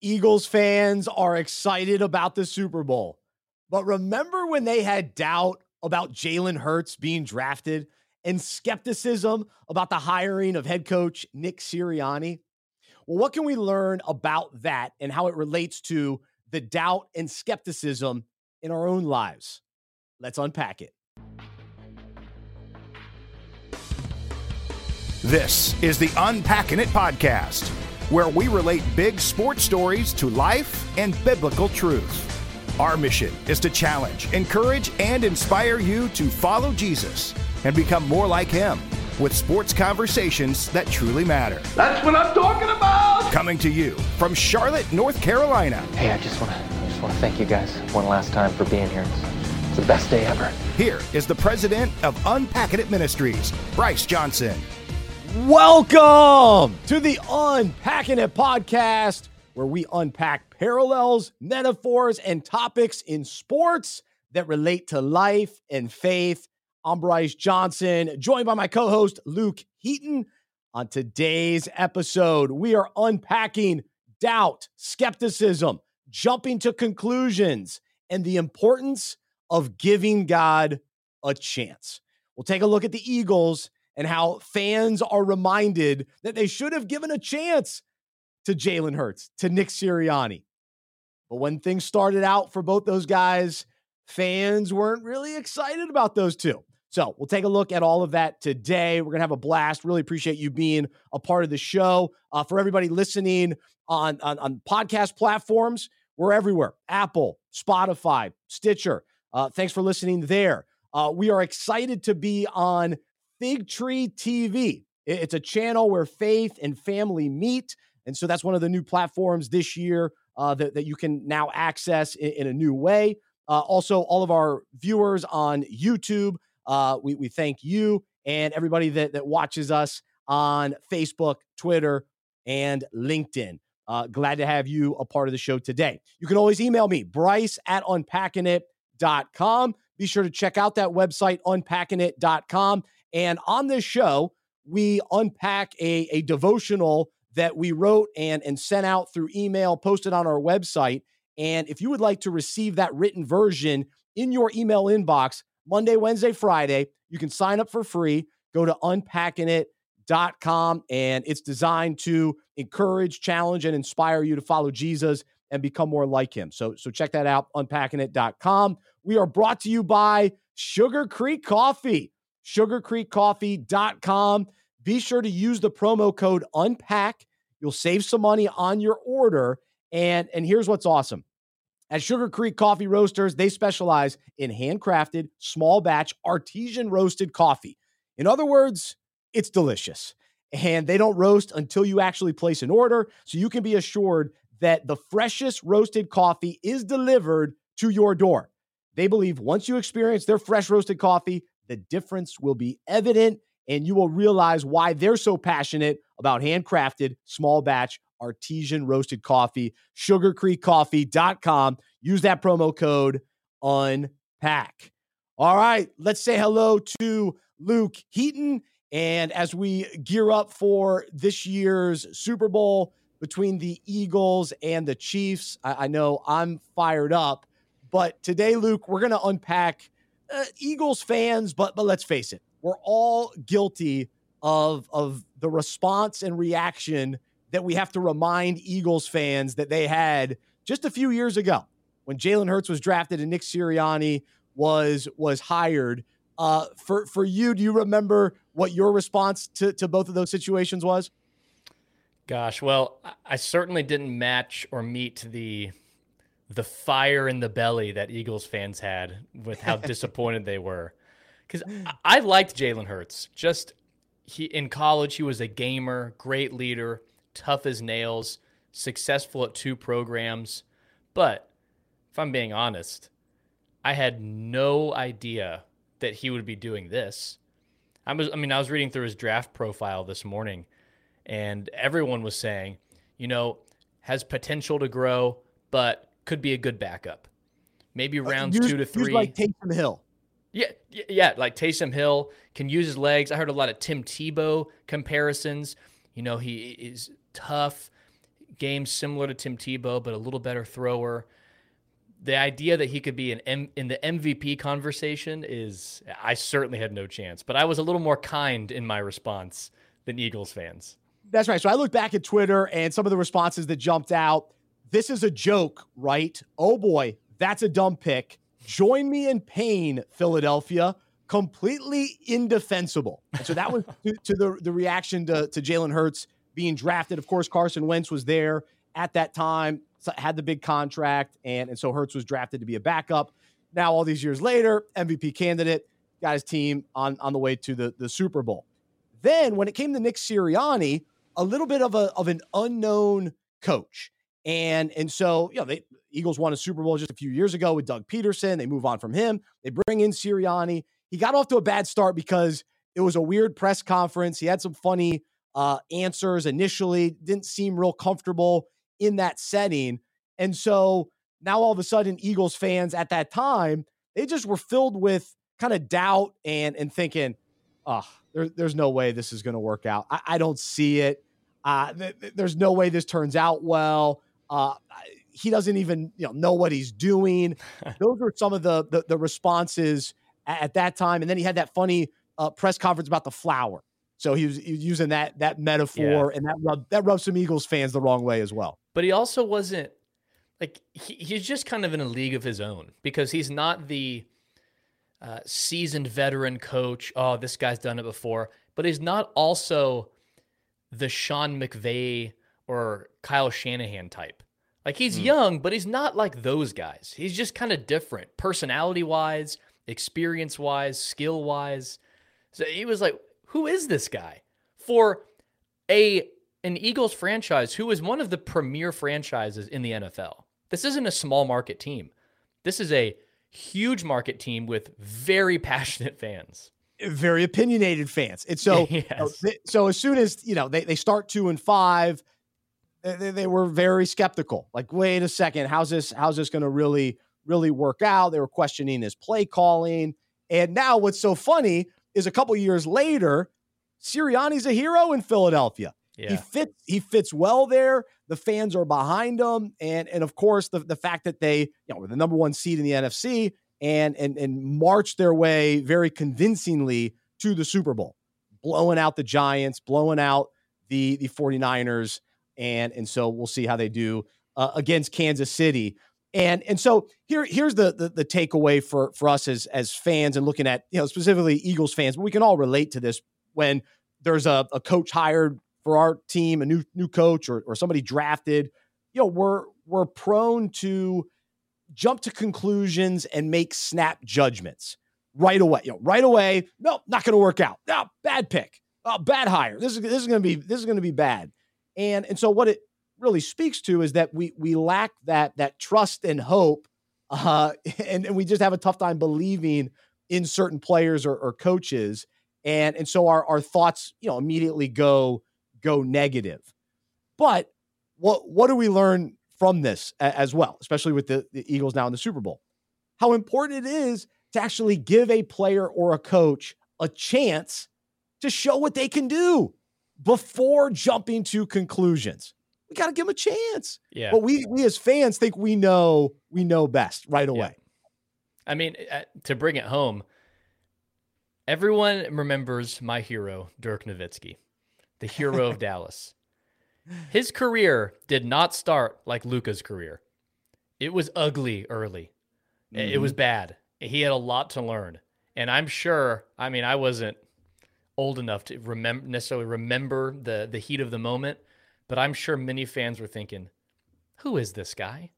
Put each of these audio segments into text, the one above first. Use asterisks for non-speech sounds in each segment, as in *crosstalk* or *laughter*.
Eagles fans are excited about the Super Bowl. But remember when they had doubt about Jalen Hurts being drafted and skepticism about the hiring of head coach Nick Sirianni? Well, what can we learn about that and how it relates to the doubt and skepticism in our own lives? Let's unpack it. This is the Unpacking It podcast where we relate big sports stories to life and biblical truth. Our mission is to challenge, encourage, and inspire you to follow Jesus and become more like him with sports conversations that truly matter. That's what I'm talking about. Coming to you from Charlotte, North Carolina. Hey, I just want to just want to thank you guys one last time for being here. It's, it's the best day ever. Here is the president of Unpacking It Ministries, Bryce Johnson. Welcome to the Unpacking It podcast, where we unpack parallels, metaphors, and topics in sports that relate to life and faith. I'm Bryce Johnson, joined by my co host, Luke Heaton. On today's episode, we are unpacking doubt, skepticism, jumping to conclusions, and the importance of giving God a chance. We'll take a look at the Eagles and how fans are reminded that they should have given a chance to Jalen Hurts, to Nick Sirianni. But when things started out for both those guys, fans weren't really excited about those two. So we'll take a look at all of that today. We're going to have a blast. Really appreciate you being a part of the show. Uh, for everybody listening on, on, on, podcast platforms, we're everywhere Apple, Spotify, Stitcher. Uh, thanks for listening there. Uh, we are excited to be on Fig Tree TV. It's a channel where faith and family meet. And so that's one of the new platforms this year uh, that, that you can now access in, in a new way. Uh, also, all of our viewers on YouTube, uh, we, we thank you and everybody that, that watches us on Facebook, Twitter, and LinkedIn. Uh, glad to have you a part of the show today. You can always email me, bryce at unpackingit.com. Be sure to check out that website, unpackingit.com. And on this show, we unpack a, a devotional that we wrote and, and sent out through email, posted on our website. And if you would like to receive that written version in your email inbox Monday, Wednesday, Friday, you can sign up for free. Go to unpackingit.com and it's designed to encourage, challenge, and inspire you to follow Jesus and become more like him. So, so check that out, unpackingit.com. We are brought to you by Sugar Creek Coffee sugarcreekcoffee.com. Be sure to use the promo code UNPACK. You'll save some money on your order. And, and here's what's awesome. At Sugar Creek Coffee Roasters, they specialize in handcrafted, small batch, artesian roasted coffee. In other words, it's delicious. And they don't roast until you actually place an order. So you can be assured that the freshest roasted coffee is delivered to your door. They believe once you experience their fresh roasted coffee, the difference will be evident and you will realize why they're so passionate about handcrafted, small batch, artesian roasted coffee. SugarCreekCoffee.com. Use that promo code UNPACK. All right, let's say hello to Luke Heaton. And as we gear up for this year's Super Bowl between the Eagles and the Chiefs, I, I know I'm fired up. But today, Luke, we're going to unpack uh, Eagles fans, but but let's face it, we're all guilty of of the response and reaction that we have to remind Eagles fans that they had just a few years ago when Jalen Hurts was drafted and Nick Sirianni was was hired. Uh, for for you, do you remember what your response to to both of those situations was? Gosh, well, I certainly didn't match or meet the the fire in the belly that Eagles fans had with how *laughs* disappointed they were. Because I, liked Jalen Hurts. Just he in college, he was a gamer, great leader, tough as nails, successful at two programs. But if I'm being honest, I had no idea that he would be doing this. I was I mean, I was reading through his draft profile this morning, and everyone was saying, you know, has potential to grow, but could be a good backup. Maybe uh, rounds use, two to three. like Taysom Hill. Yeah, yeah, like Taysom Hill can use his legs. I heard a lot of Tim Tebow comparisons. You know, he is tough, game similar to Tim Tebow, but a little better thrower. The idea that he could be an M- in the MVP conversation is, I certainly had no chance, but I was a little more kind in my response than Eagles fans. That's right. So I looked back at Twitter and some of the responses that jumped out. This is a joke, right? Oh boy, that's a dumb pick. Join me in pain, Philadelphia. Completely indefensible. And so that was *laughs* to, to the, the reaction to, to Jalen Hurts being drafted. Of course, Carson Wentz was there at that time, had the big contract, and, and so Hurts was drafted to be a backup. Now, all these years later, MVP candidate, got his team on, on the way to the, the Super Bowl. Then, when it came to Nick Sirianni, a little bit of a of an unknown coach. And and so, you know, Eagles won a Super Bowl just a few years ago with Doug Pederson. They move on from him. They bring in Sirianni. He got off to a bad start because it was a weird press conference. He had some funny uh, answers initially, didn't seem real comfortable in that setting. And so now all of a sudden, Eagles fans at that time, they just were filled with kind of doubt and and thinking, oh, there, there's no way this is going to work out. I, I, don't see it. Uh, th- there's no way this turns out well. Uh, he doesn't even you know know what he's doing. *laughs* Those were some of the the, the responses at, at, that time. And then he had that funny uh, press conference about the flower. So he was, he was using that that metaphor, yeah. and that rubbed, that rubbed some Eagles fans the wrong way as well. But he also wasn't like he, he's just kind of in a league of his own because he's not the uh, seasoned veteran coach. Oh, this guy's done it before, but he's not also the Sean McVay or Kyle Shanahan type. Like he's mm. young, but he's not like those guys. He's just kind of different, personality wise, experience wise, skill wise. So he was like, who is this guy for a an Eagles franchise who is one of the premier franchises in the NFL? This isn't a small market team. This is a huge market team with very *laughs* passionate fans very opinionated fans. And so, *laughs* yes. so as soon as you know they, they start two and five, they, they were very skeptical. Like, wait a second, how's this how's this going to really really work out? They were questioning his play calling. And now, what's so funny is a couple years later, Sirianni's a hero in Philadelphia. Yeah. He fits he fits well there. The fans are behind him, and and of course the the fact that they you know were the number one seed in the NFC and and and marched their way very convincingly to the Super Bowl, blowing out the Giants, blowing out the the 49ers, and and so we'll see how they do uh, against Kansas City. And and so here here's the, the the takeaway for for us as as fans and looking at you know specifically Eagles fans, but we can all relate to this when there's a, a coach hired for our team, a new new coach or or somebody drafted, you know, we're we're prone to jump to conclusions and make snap judgments right away. You know, right away, no, not going to work out. No, bad pick. Oh, bad hire. This is this is going to be this is going to be bad. And and so what it really speaks to is that we we lack that that trust and hope, uh, *laughs* and, and we just have a tough time believing in certain players or, or coaches. And and so our our thoughts, you know, immediately go go negative. But what what do we learn from this as well, especially with the, the Eagles now in the Super Bowl? How important it is to actually give a player or a coach a chance to show what they can do before jumping to conclusions. We got to give them a chance. Yeah. But we we as fans think we know we know best right away. Yeah. I mean, uh, to bring it home, everyone remembers my hero, Dirk Nowitzki the hero of *laughs* Dallas. His career did not start like Luka's career. It was ugly early. Mm-hmm. It was mm-hmm. bad. He had a lot to learn. And I'm sure, I mean, I wasn't old enough to remember necessarily remember the the heat of the moment, but I'm sure many fans were thinking, "Who is this guy?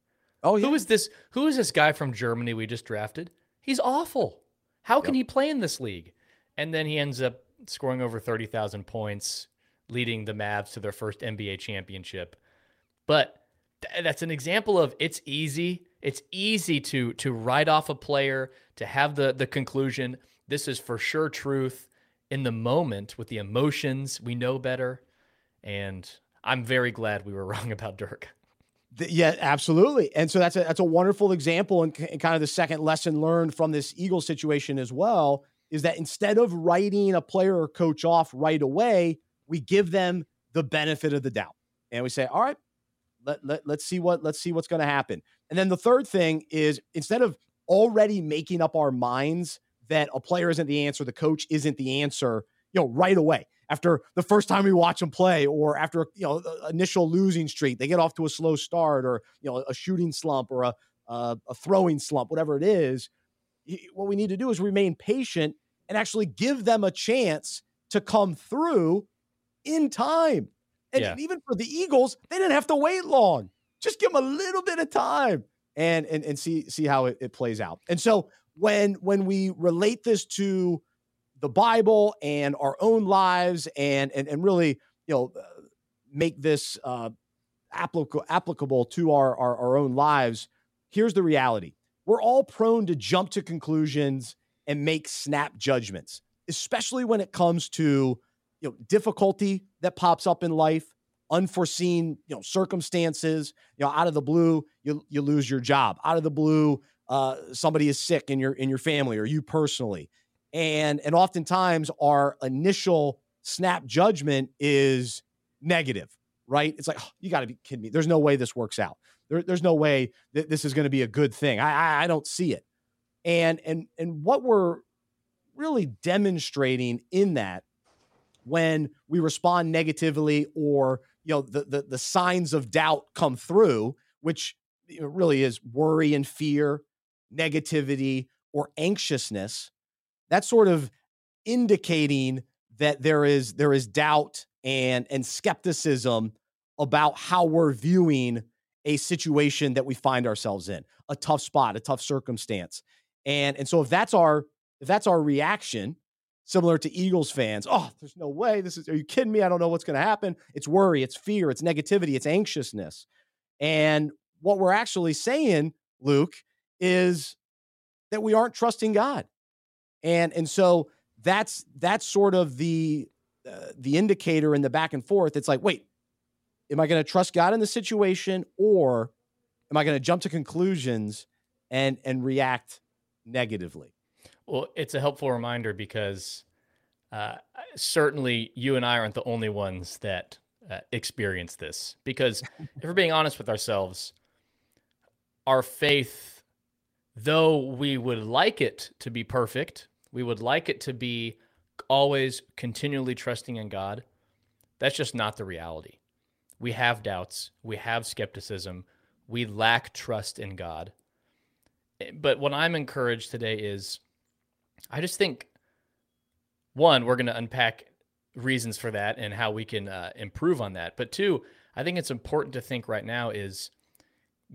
Oh, yeah. who is this? Who is this guy from Germany we just drafted? He's awful. How can yep. he play in this league?" And then he ends up scoring over thirty thousand points, leading the Mavs to their first NBA championship. But th- that's an example of it's easy. It's easy to to write off a player, to have the the conclusion this is for sure truth in the moment with the emotions, we know better. And I'm very glad we were *laughs* wrong about Dirk. Yeah, absolutely. And so that's a that's a wonderful example and, kind of the second lesson learned from this Eagle situation as well is that instead of writing a player or coach off right away, we give them the benefit of the doubt. And we say, all right, let, let, let's see what let's see what's going to happen. And then the third thing is instead of already making up our minds that a player isn't the answer, the coach isn't the answer, you know, right away. After the first time we watch them play or after you know initial losing streak they get off to a slow start or you know a shooting slump or a, a, a throwing slump whatever it is what we need to do is remain patient and actually give them a chance to come through in time. And yeah. even for the eagles they didn't have to wait long. Just give them a little bit of time and and, and see see how it, it plays out. And so when when we relate this to the Bible and our own lives and and, and really, you know, uh, make this uh, applicable applicable to our, our our own lives. Here's the reality: we're all prone to jump to conclusions and make snap judgments, especially when it comes to you know difficulty that pops up in life unforeseen you know circumstances you know out of the blue you you lose your job out of the blue uh, somebody is sick in your in your family or you personally. And and oftentimes our initial snap judgment is negative right? It's like oh, you got to be kidding me. There's no way this works out. There, there's no way that this is going to be a good thing. I, I i don't see it. And and and what we're really demonstrating in that when we respond negatively or you know the the, the signs of doubt come through which really is worry and fear negativity or anxiousness that's sort of indicating that there is there is doubt and and skepticism about how we're viewing a situation that we find ourselves in a tough spot a tough circumstance. And and so if that's our if that's our reaction similar to eagles fans oh there's no way this is are you kidding me? I don't know what's going to happen. It's worry it's fear it's negativity it's anxiousness. And what we're actually saying luke is that we aren't trusting god and and so that's that's sort of the uh, the indicator in the back and forth. It's like, wait, am I going to trust God in the situation, or am I going to jump to conclusions and and react negatively? Well, it's a helpful reminder because uh, certainly you and I aren't the only ones that uh, experience this. Because if we're being honest with ourselves, our faith, though we would like it to be perfect, we would like it to be always continually trusting in God. That's just not the reality. We have doubts, we have skepticism, we lack trust in God. But what I'm encouraged today is I just think one, we're going to unpack reasons for that and how we can uh, improve on that. But two, I think it's important to think right now is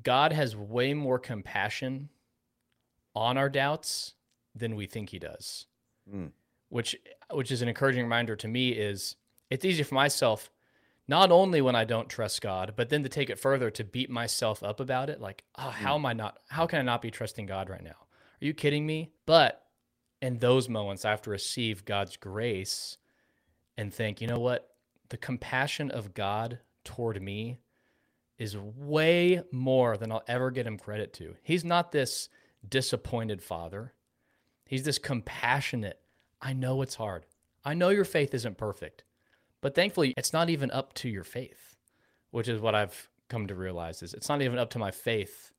God has way more compassion on our doubts than we think he does. Mm. Which which is an encouraging reminder to me is it's easy for myself not only when I don't trust God, but then to take it further to beat myself up about it like, "Oh, how mm. am I not how can I not be trusting God right now? Are you kidding me?" But in those moments I have to receive God's grace and think, "You know what? The compassion of God toward me is way more than I'll ever get him credit to. He's not this disappointed father. He's this compassionate. I know it's hard. I know your faith isn't perfect, but thankfully, it's not even up to your faith, which is what I've come to realize is it's not even up to my faith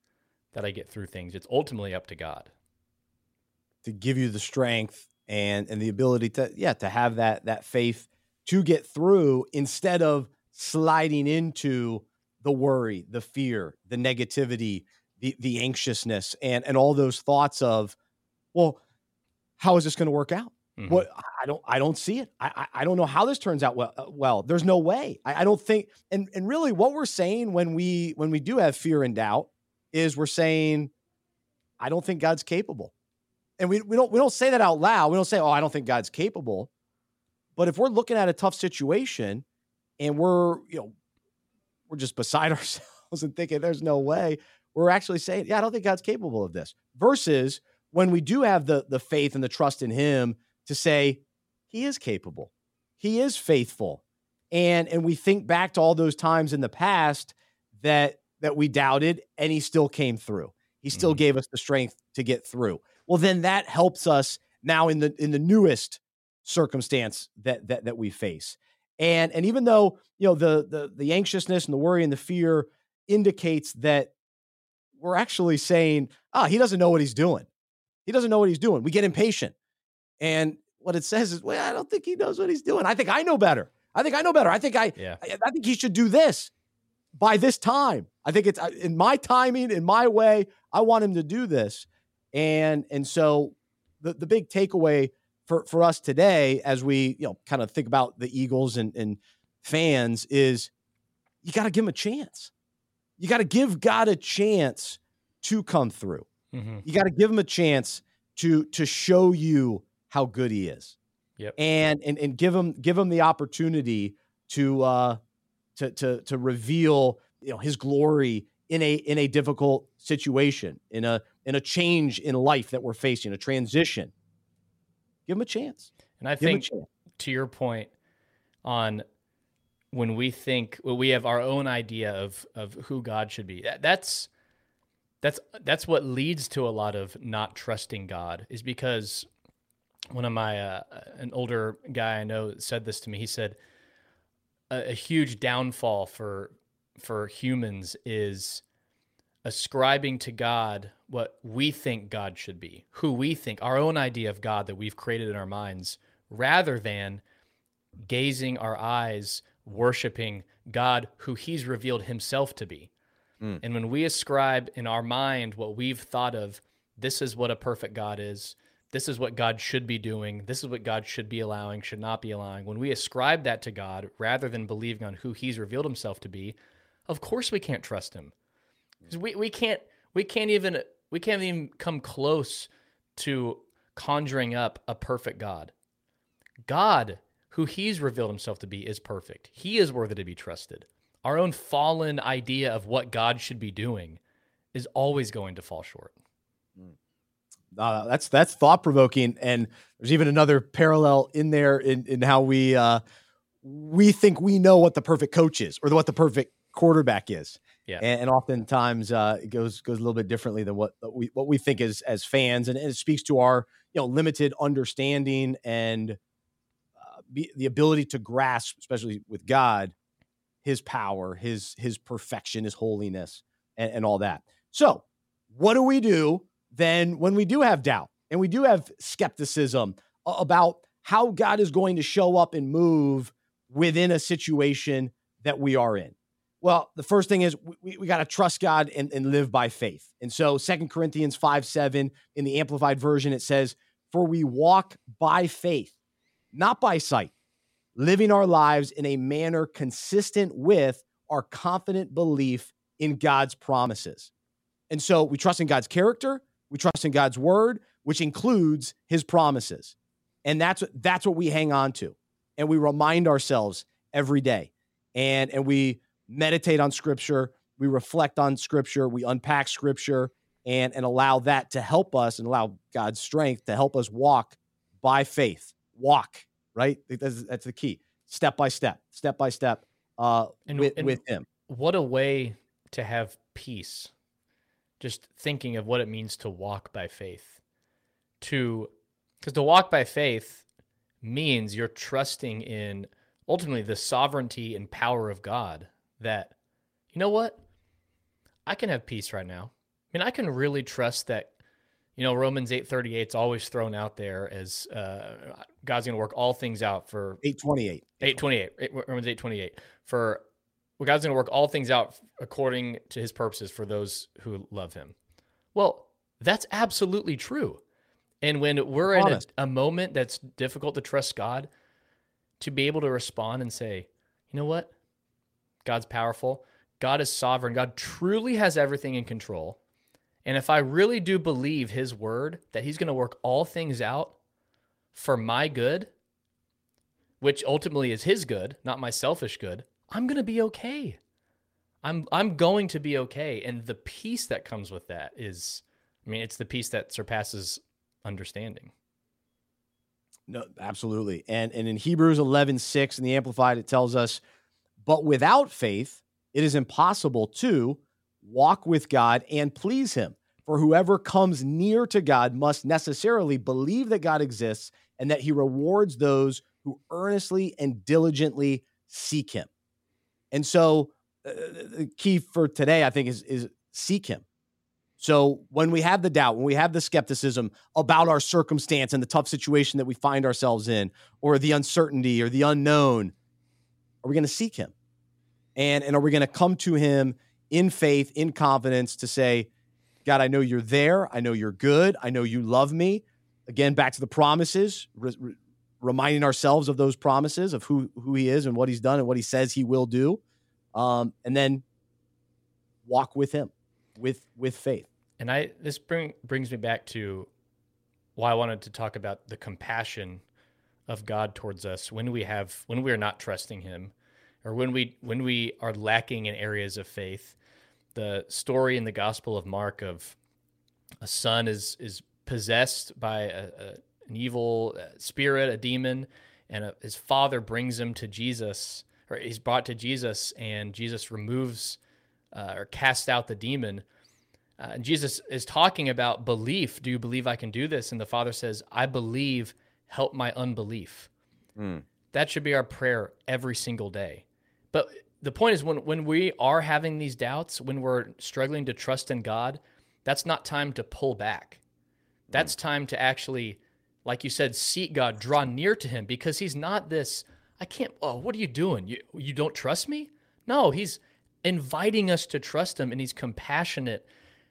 that I get through things. It's ultimately up to God to give you the strength and and the ability to yeah to have that that faith to get through instead of sliding into the worry, the fear, the negativity, the the anxiousness and and all those thoughts of well how is this going to work out? Mm-hmm. What I don't I don't see it. I, I don't know how this turns out well. Uh, well, there's no way. I, I don't think. And and really, what we're saying when we when we do have fear and doubt is we're saying, I don't think God's capable. And we, we don't we don't say that out loud. We don't say, oh, I don't think God's capable. But if we're looking at a tough situation and we're you know we're just beside *laughs* ourselves and thinking there's no way, we're actually saying, yeah, I don't think God's capable of this. Versus when we do have the the faith and the trust in him to say he is capable. He is faithful. And and we think back to all those times in the past that that we doubted and he still came through. He still mm-hmm. gave us the strength to get through. Well, then that helps us now in the in the newest circumstance that that that we face. And and even though, you know, the the the anxiousness and the worry and the fear indicates that we're actually saying, ah, oh, he doesn't know what he's doing. He doesn't know what he's doing. We get impatient. And what it says is, well, I don't think he knows what he's doing. I think I know better. I think I know better. I think I, yeah. I, I think he should do this by this time. I think it's uh, in my timing, in my way. I want him to do this. And and so the the big takeaway for for us today, as we you know kind of think about the Eagles and and fans, is you got to give him a chance. You got to give God a chance to come through. Mm-hmm. You got to give him a chance to to show you how good he is. Yep. And and and give him give him the opportunity to uh to to to reveal you know his glory in a in a difficult situation, in a in a change in life that we're facing, a transition. Give him a chance. And I Give think to your point on when we think well, we have our own idea of of who God should be. That, that's that's that's what leads to a lot of not trusting God is because one of my uh, an older guy I know said this to me. He said a, a huge downfall for for humans is ascribing to God what we think God should be, who we think, our own idea of God that we've created in our minds, rather than gazing our eyes, worshiping God who He's revealed Himself to be. Mm. And when we ascribe in our mind what we've thought of, this is what a perfect God is, this is what God should be doing, this is what God should be allowing, should not be allowing, when we ascribe that to God rather than believing on who He's revealed Himself to be, of course we can't trust Him. We, we can't we can't even we can't even come close to conjuring up a perfect God. God, who he's revealed himself to be, is perfect. He is worthy to be trusted. Our own fallen idea of what God should be doing is always going to fall short. Hmm. Uh, that's that's thought provoking, and there's even another parallel in there in in how we uh, we think we know what the perfect coach is or what the perfect quarterback is. Yeah, and, and oftentimes uh, it goes goes a little bit differently than what we what we think as as fans, and, and it speaks to our you know limited understanding and be, the ability to grasp, especially with God, His power, His His perfection, His holiness, and, and all that. So, what do we do then when we do have doubt and we do have skepticism about how God is going to show up and move within a situation that we are in? Well, the first thing is we, we got to trust God and, and live by faith. And so Second Corinthians 5 7 in the Amplified Version, it says, For we walk by faith, not by sight, living our lives in a manner consistent with our confident belief in God's promises. And so we trust in God's character, we trust in God's word, which includes his promises. And that's that's what we hang on to. And we remind ourselves every day. And and we meditate on scripture, we reflect on scripture, we unpack scripture and and allow that to help us and allow God's strength to help us walk by faith. Walk, right? That's, that's the key. Step by step, step by step uh and, with, and with him. What a way to have peace. Just thinking of what it means to walk by faith. To because to walk by faith means you're trusting in ultimately the sovereignty and power of God that, you know what? I can have peace right now. I mean, I can really trust that, you know, Romans 838 is always thrown out there as uh, God's going to work all things out for 828. 828. Romans 828. For well, God's going to work all things out according to his purposes for those who love him. Well, that's absolutely true. And when we're in a, a, moment that's difficult to trust God, to be able to respond and say, you know what? God's powerful. God is sovereign. God truly has everything in control. And if I really do believe his word that he's going to work all things out for my good, which ultimately is his good, not my selfish good, I'm going to be okay. I'm I'm going to be okay. And the peace that comes with that is I mean, it's the peace that surpasses understanding. No, absolutely. And and in Hebrews 11, 6 in the Amplified, it tells us but without faith, it is impossible to walk with God and please Him. For whoever comes near to God must necessarily believe that God exists and that He rewards those who earnestly and diligently seek Him. And so uh, the key for today, I think, is is seek Him. So when we have the doubt, when we have the skepticism about our circumstance and the tough situation that we find ourselves in, or the uncertainty or the unknown, are we going to seek Him? And and are we going to come to Him in faith, in confidence, to say, God, I know you're there. I know you're good. I know you love me. Again, back to the promises, re- re- reminding ourselves of those promises of who who He is and what He's done and what He says He will do um, and then walk with him with with faith. And I this bring brings me back to why I wanted to talk about the compassion of God towards us when we have when we are not trusting him or when we when we are lacking in areas of faith. The story in the Gospel of Mark of a son is is possessed by a, a, an evil uh, spirit, a demon, and a, his father brings him to Jesus or he's brought to Jesus, and Jesus removes uh, or casts out the demon. Uh, and Jesus is talking about belief. Do you believe I can do this? And the Father says, I believe, help my unbelief. Mm. That should be our prayer every single day. But the point is, when, when we are having these doubts, when we're struggling to trust in God, that's not time to pull back. That's mm. time to actually, like you said, seek God, draw near to Him, because He's not this I can't. Oh, what are you doing? You you don't trust me? No, he's inviting us to trust him, and he's compassionate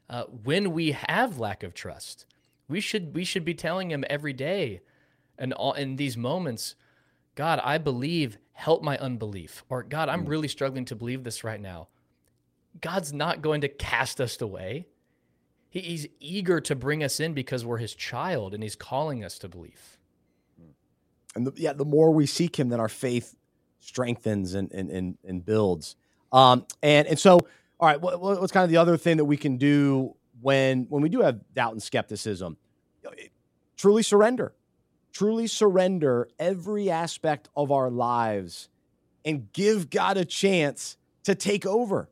uh, when we have lack of trust. We should we should be telling him every day, and all in these moments, God, I believe. Help my unbelief, or God, I'm mm. really struggling to believe this right now. God's not going to cast us away. he's eager to bring us in because we're his child, and he's calling us to believe and the, yeah, the more we seek Him, then our faith strengthens and and and, and builds. Um, and and so, all right, what, what's kind of the other thing that we can do when when we do have doubt and skepticism? Truly surrender, truly surrender every aspect of our lives, and give God a chance to take over.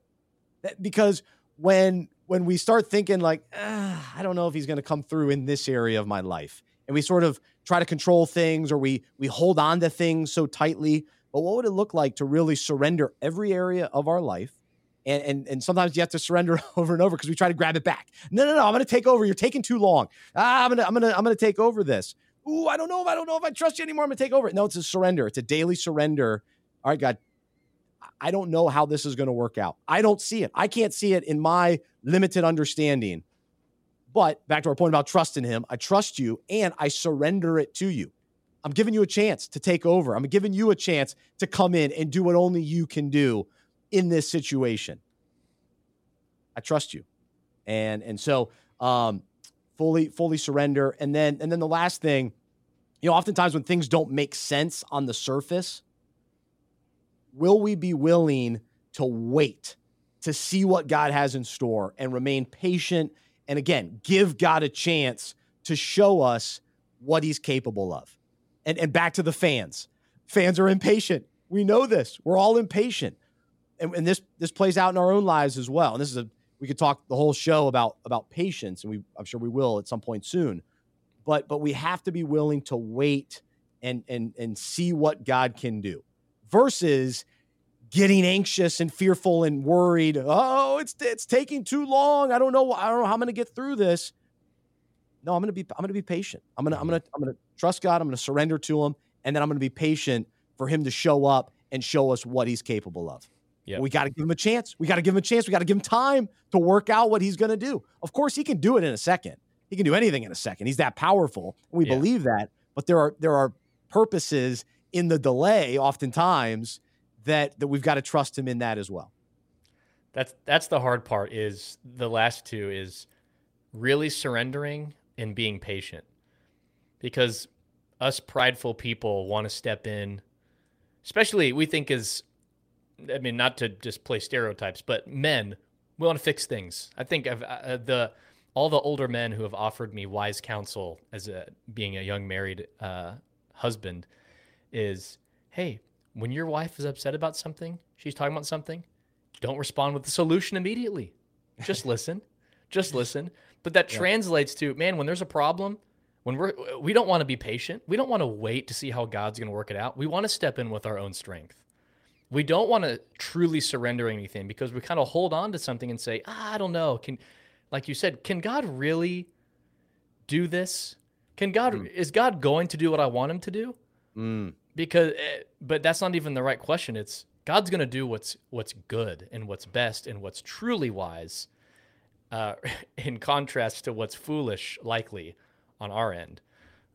Because when when we start thinking like, ah, I don't know if He's going to come through in this area of my life, and we sort of try to control things or we we hold on to things so tightly. But what would it look like to really surrender every area of our life? And and, and sometimes you have to surrender *laughs* over and over because we try to grab it back. No, no, no, I'm gonna take over. You're taking too long. Ah, I'm gonna, I'm gonna, I'm gonna take over this. Ooh, I don't know if I don't know if I trust you anymore. I'm gonna take over. No, it's a surrender. It's a daily surrender. All right, God, I don't know how this is gonna work out. I don't see it. I can't see it in my limited understanding. But back to our point about trusting him, I trust you and I surrender it to you. I'm giving you a chance to take over. I'm giving you a chance to come in and do what only you can do in this situation. I trust you. And and so um fully fully surrender and then and then the last thing, you know, oftentimes when things don't make sense on the surface, will we be willing to wait to see what God has in store and remain patient and again, give God a chance to show us what he's capable of. And, and back to the fans. Fans are impatient. We know this. We're all impatient. And, and this this plays out in our own lives as well. And this is a we could talk the whole show about about patience, and we I'm sure we will at some point soon. But but we have to be willing to wait and and and see what God can do versus getting anxious and fearful and worried. Oh, it's it's taking too long. I don't know. I don't know how I'm going to get through this. No, I'm going to be I'm going to be patient. I'm going to I'm going to I'm going to trust God. I'm going to surrender to him and then I'm going to be patient for him to show up and show us what he's capable of. Yep. We got to give him a chance. We got to give him a chance. We got to give him time to work out what he's going to do. Of course, he can do it in a second. He can do anything in a second. He's that powerful. We yeah. believe that. But there are there are purposes in the delay oftentimes that that we've got to trust him in that as well. That's that's the hard part is the last two is really surrendering and being patient. Because us prideful people want to step in, especially we think as I mean not to just play stereotypes, but men we want to fix things. I think of uh, the all the older men who have offered me wise counsel as a being a young married uh, husband is, hey, when your wife is upset about something, she's talking about something, don't respond with the solution immediately. Just listen. Just *laughs* listen. But that yeah. translates to, man, when there's a problem, when we're we don't want to be patient. We don't want to wait to see how God's going to work it out. We want to step in with our own strength. We don't want to truly surrender anything because we kind of hold on to something and say, ah, I don't know. Can, like you said, can God really do this? Can God, mm. is God going to do what I want him to do? Mm. Because, eh, but that's not even the right question. It's God's going to do what's, what's good and what's best and what's truly wise, uh, *laughs* in contrast to what's foolish, likely on our end.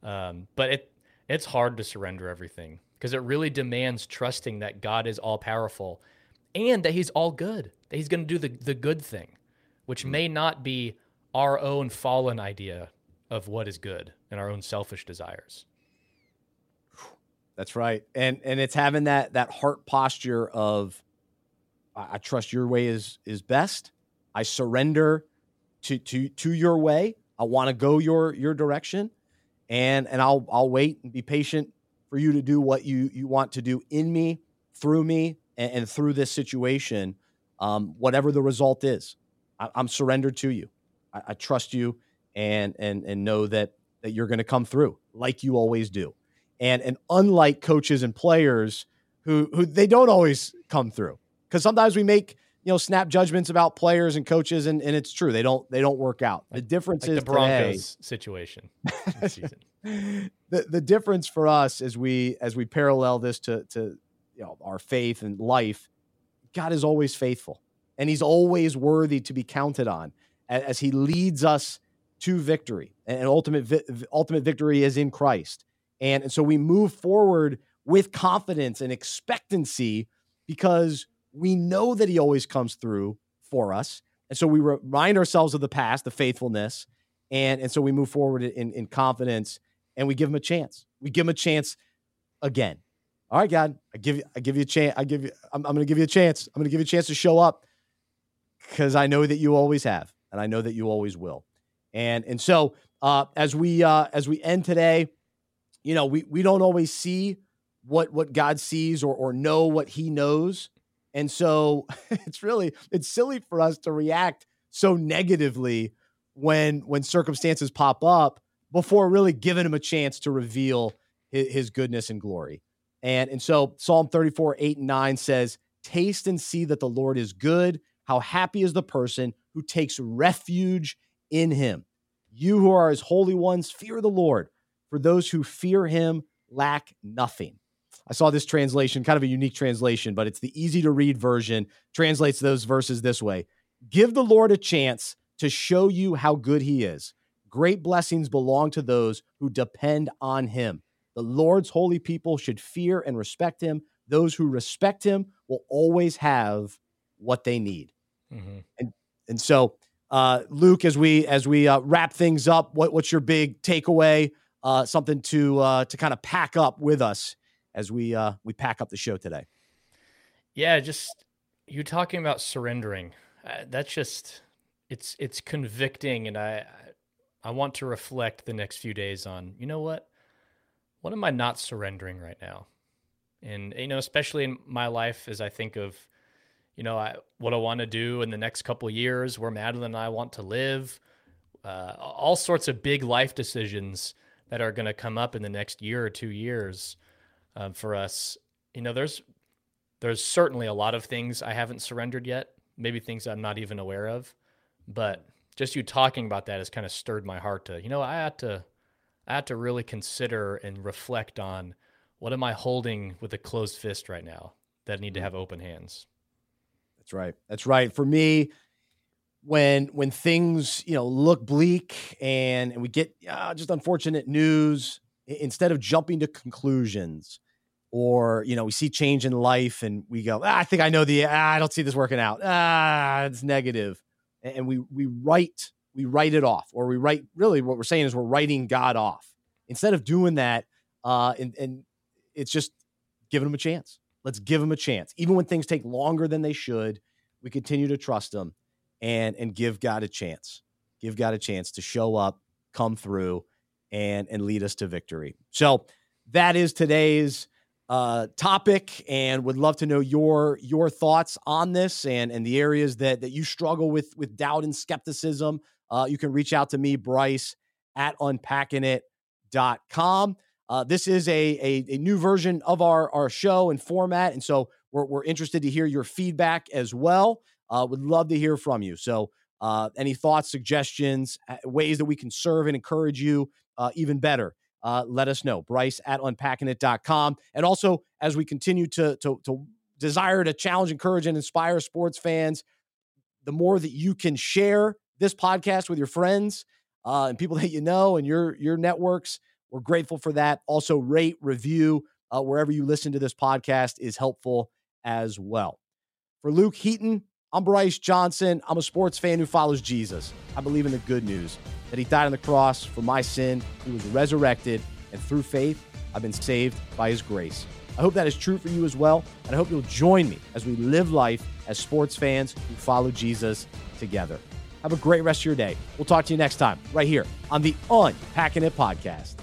Um, but it, it's hard to surrender everything because it really demands trusting that God is all powerful and that he's all good, that he's going to do the, the good thing, which mm. may not be our own fallen idea of what is good and our own selfish desires. That's right. And and it's having that that heart posture of I, I trust your way is is best. I surrender to to to your way. I want to go your your direction and and I'll I'll wait and be patient for you to do what you you want to do in me, through me, and, and through this situation, um, whatever the result is. I, am surrendered to you. I, I, trust you, and and and know that that you're going to come through like you always do. And and unlike coaches and players who who they don't always come through because sometimes we make you know snap judgments about players and coaches and, and it's true they don't they don't work out the difference like is the broncos today, situation *laughs* *laughs* the the difference for us as we as we parallel this to to you know our faith and life, God is always faithful, and He's always worthy to be counted on as, as He leads us to victory. And ultimate vi- ultimate victory is in Christ, and and so we move forward with confidence and expectancy because we know that He always comes through for us, and so we remind ourselves of the past, the faithfulness, and and so we move forward in in confidence and we give him a chance. We give him a chance again. All right, God, I give you, I give you a chance. I give you, I'm, I'm going to give you a chance. I'm going to give you a chance to show up because I know that you always have, and I know that you always will. And and so uh, as we uh, as we end today, you know, we we don't always see what what God sees or or know what He knows, and so *laughs* it's really it's silly for us to react so negatively when when circumstances pop up before really giving him a chance to reveal his, his goodness and glory. And, and so Psalm 34, 8 and 9 says, Taste and see that the Lord is good. How happy is the person who takes refuge in him. You who are his holy ones, fear the Lord. For those who fear him lack nothing. I saw this translation, kind of a unique translation, but it's the easy to read version. Translates those verses this way Give the Lord a chance to show you how good he is. Great blessings belong to those who depend on him. The Lord's holy people should fear and respect him. Those who respect him will always have what they need. Mm-hmm. And and so, uh, Luke, as we as we uh, wrap things up, what, what's your big takeaway? Uh, something to uh, to kind of pack up with us as we uh, we pack up the show today. Yeah, just you talking about surrendering. Uh, that's just it's it's convicting, and I I want to reflect the next few days on, you know what? What am I not surrendering right now? And, you know, especially in my life, as I think of, you know, I, what I want to do in the next couple years, where Madeline and I want to live, uh, all sorts of big life decisions that are going to come up in the next year or two years uh, for us. You know, there's there's certainly a lot of things I haven't surrendered yet, maybe things I'm not even aware of, but just you talking about that has kind of stirred my heart to, you know, I had to, I had to really consider and reflect on what am I holding with a closed fist right now that need to mm. have open hands. That's right. That's right. For me, when when things you know look bleak and and we get uh, just unfortunate news, instead of jumping to conclusions, or you know we see change in life and we go, ah, I think I know the, ah, I don't see this working out. Ah, it's negative and we we write we write it off, or we write really what we're saying is we're writing God off. Instead of doing that, uh, and and it's just giving him a chance. Let's give him a chance, even when things take longer than they should. We continue to trust him and and give God a chance. Give God a chance to show up, come through, and and lead us to victory. So that is today's uh, topic and would love to know your your thoughts on this and and the areas that that you struggle with with doubt and skepticism. Uh, you can reach out to me, Bryce, at unpackingit.com. Uh, this is a, a, a new version of our, our show and format. And so We're, we're interested to hear your feedback as well. Uh, would love to hear from you. So, uh, any thoughts, suggestions, ways that we can serve and encourage you uh, even better? Uh, let us know. Bryce at unpackingit.com. And also, as we continue to, to, to desire to challenge, encourage, and inspire sports fans, the more that you can share this podcast with your friends uh, and people *laughs* that you know and your your networks, we're grateful for that. Also, rate, review uh, wherever you listen to this podcast is helpful as well. For Luke Heaton, I'm Bryce Johnson. I'm a sports fan who follows Jesus. I believe in the good news that he died on the cross for my sin, he was resurrected, and through faith, I've been saved by his grace. I hope that is true for you as well, and I hope you'll join me as we live life as sports fans who follow Jesus together. Have a great rest of your day. We'll talk to you next time, right here on the Unpacking It podcast.